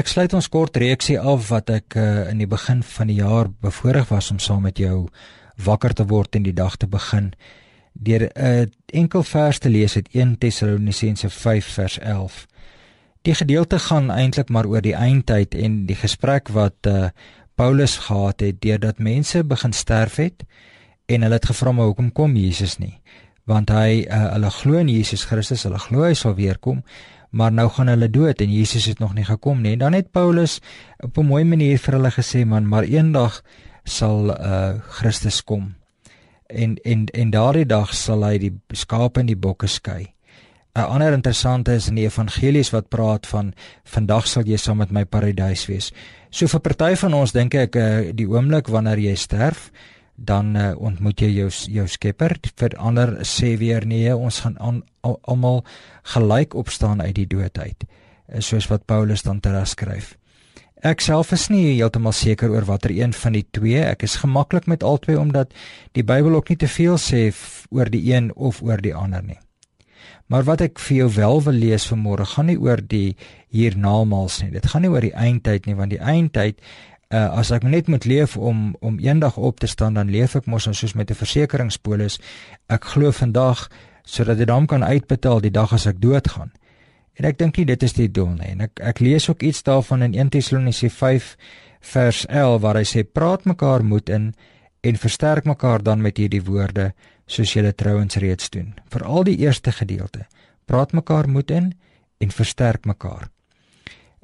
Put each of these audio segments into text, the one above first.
Ek sluit ons kort reeksie af wat ek uh, in die begin van die jaar bevoorreg was om saam met jou wakker te word en die dag te begin deur 'n uh, enkel vers te lees uit 1 Tessalonisense 5 vers 11. Die gedeelte gaan eintlik maar oor die eindtyd en die gesprek wat uh, Paulus gehad het deurdat mense begin sterf het en hulle het gevra maar hoekom kom Jesus nie? Want hy uh, hulle glo in Jesus Christus, hulle glo hy sal weer kom, maar nou gaan hulle dood en Jesus het nog nie gekom nie. En dan het Paulus op 'n mooi manier vir hulle gesê man, maar eendag sal uh Christus kom. En en en daardie dag sal hy die skape en die bokke skei. 'n Ander interessante is in die evangelies wat praat van vandag sal jy saam met my paradys wees. So vir party van ons dink ek uh, die oomblik wanneer jy sterf, dan uh, ontmoet jy jou jou Skepper. Vir ander sê weer nee, ons gaan almal gelyk opstaan uit die dood uit. Eh, soos wat Paulus dan teras skryf. Ek self is nie heeltemal seker oor watter een van die twee. Ek is gemaklik met albei omdat die Bybel ook nie te veel sê oor die een of oor die ander nie. Maar wat ek vir jou wel wil lees vanmôre gaan nie oor die hiernamaals nie. Dit gaan nie oor die eindtyd nie want die eindtyd uh, as ek net moet leef om om eendag op te staan dan leef ek mos soos met 'n versekeringspolis ek glo vandag sodat dit dan kan uitbetaal die dag as ek doodgaan. En ek dink nie dit is die doel nie en ek ek lees ook iets daarvan in 1 Tessalonisense 5 vers 11 waar hy sê praat mekaar moed in en versterk mekaar dan met hierdie woorde soos julle trouens reeds doen. Veral die eerste gedeelte praat mekaar moed in en versterk mekaar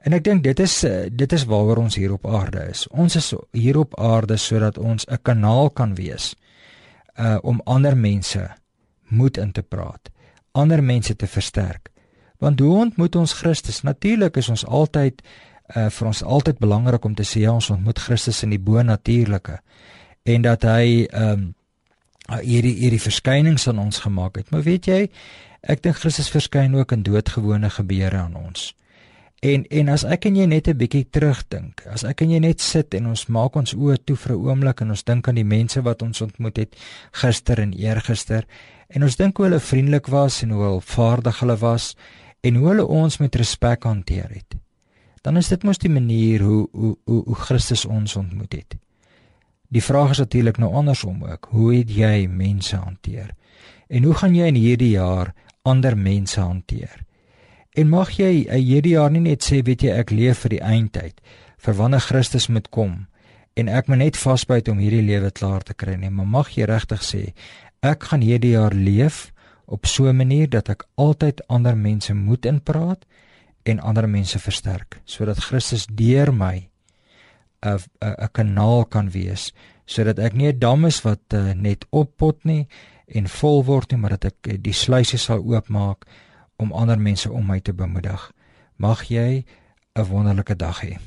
En ek dink dit is eh, dit is waaroor ons hier op aarde is. Ons is hier op aarde sodat ons 'n kanaal kan wees uh om ander mense moed in te praat, ander mense te versterk. Want hoe ontmoet ons Christus? Natuurlik is ons altyd uh vir ons altyd belangrik om te sê ja, ons ontmoet Christus in die bo-natuurlike en dat hy um, hierdie hierdie verskynings aan ons gemaak het. Maar weet jy, ek dink Christus verskyn ook in doodgewone gebeure aan ons. En en as ek en jy net 'n bietjie terugdink, as ek en jy net sit en ons maak ons oë toe vir 'n oomblik en ons dink aan die mense wat ons ontmoet het gister en eergister en ons dink hoe hulle vriendelik was en hoe hulpvaardig hulle was en hoe hulle ons met respek hanteer het. Dan is dit mos die manier hoe hoe hoe, hoe Christus ons ontmoet het. Die vraag is natuurlik nou andersom ook. Hoe het jy mense hanteer? En hoe gaan jy in hierdie jaar ander mense hanteer? En mag jy uh, hierdie jaar nie net sê weet jy ek leef vir die eindtyd, vir wanneer Christus moet kom en ek moet net vasbyt om hierdie lewe klaar te kry nie, maar mag jy regtig sê ek gaan hierdie jaar leef op so 'n manier dat ek altyd ander mense moet inpraat en ander mense versterk sodat Christus deur my 'n 'n kanaal kan wees sodat ek nie 'n dam is wat uh, net oppot nie en vol word nie maar dat ek die sluise sal oopmaak om ander mense om my te bemoedig. Mag jy 'n wonderlike dag hê.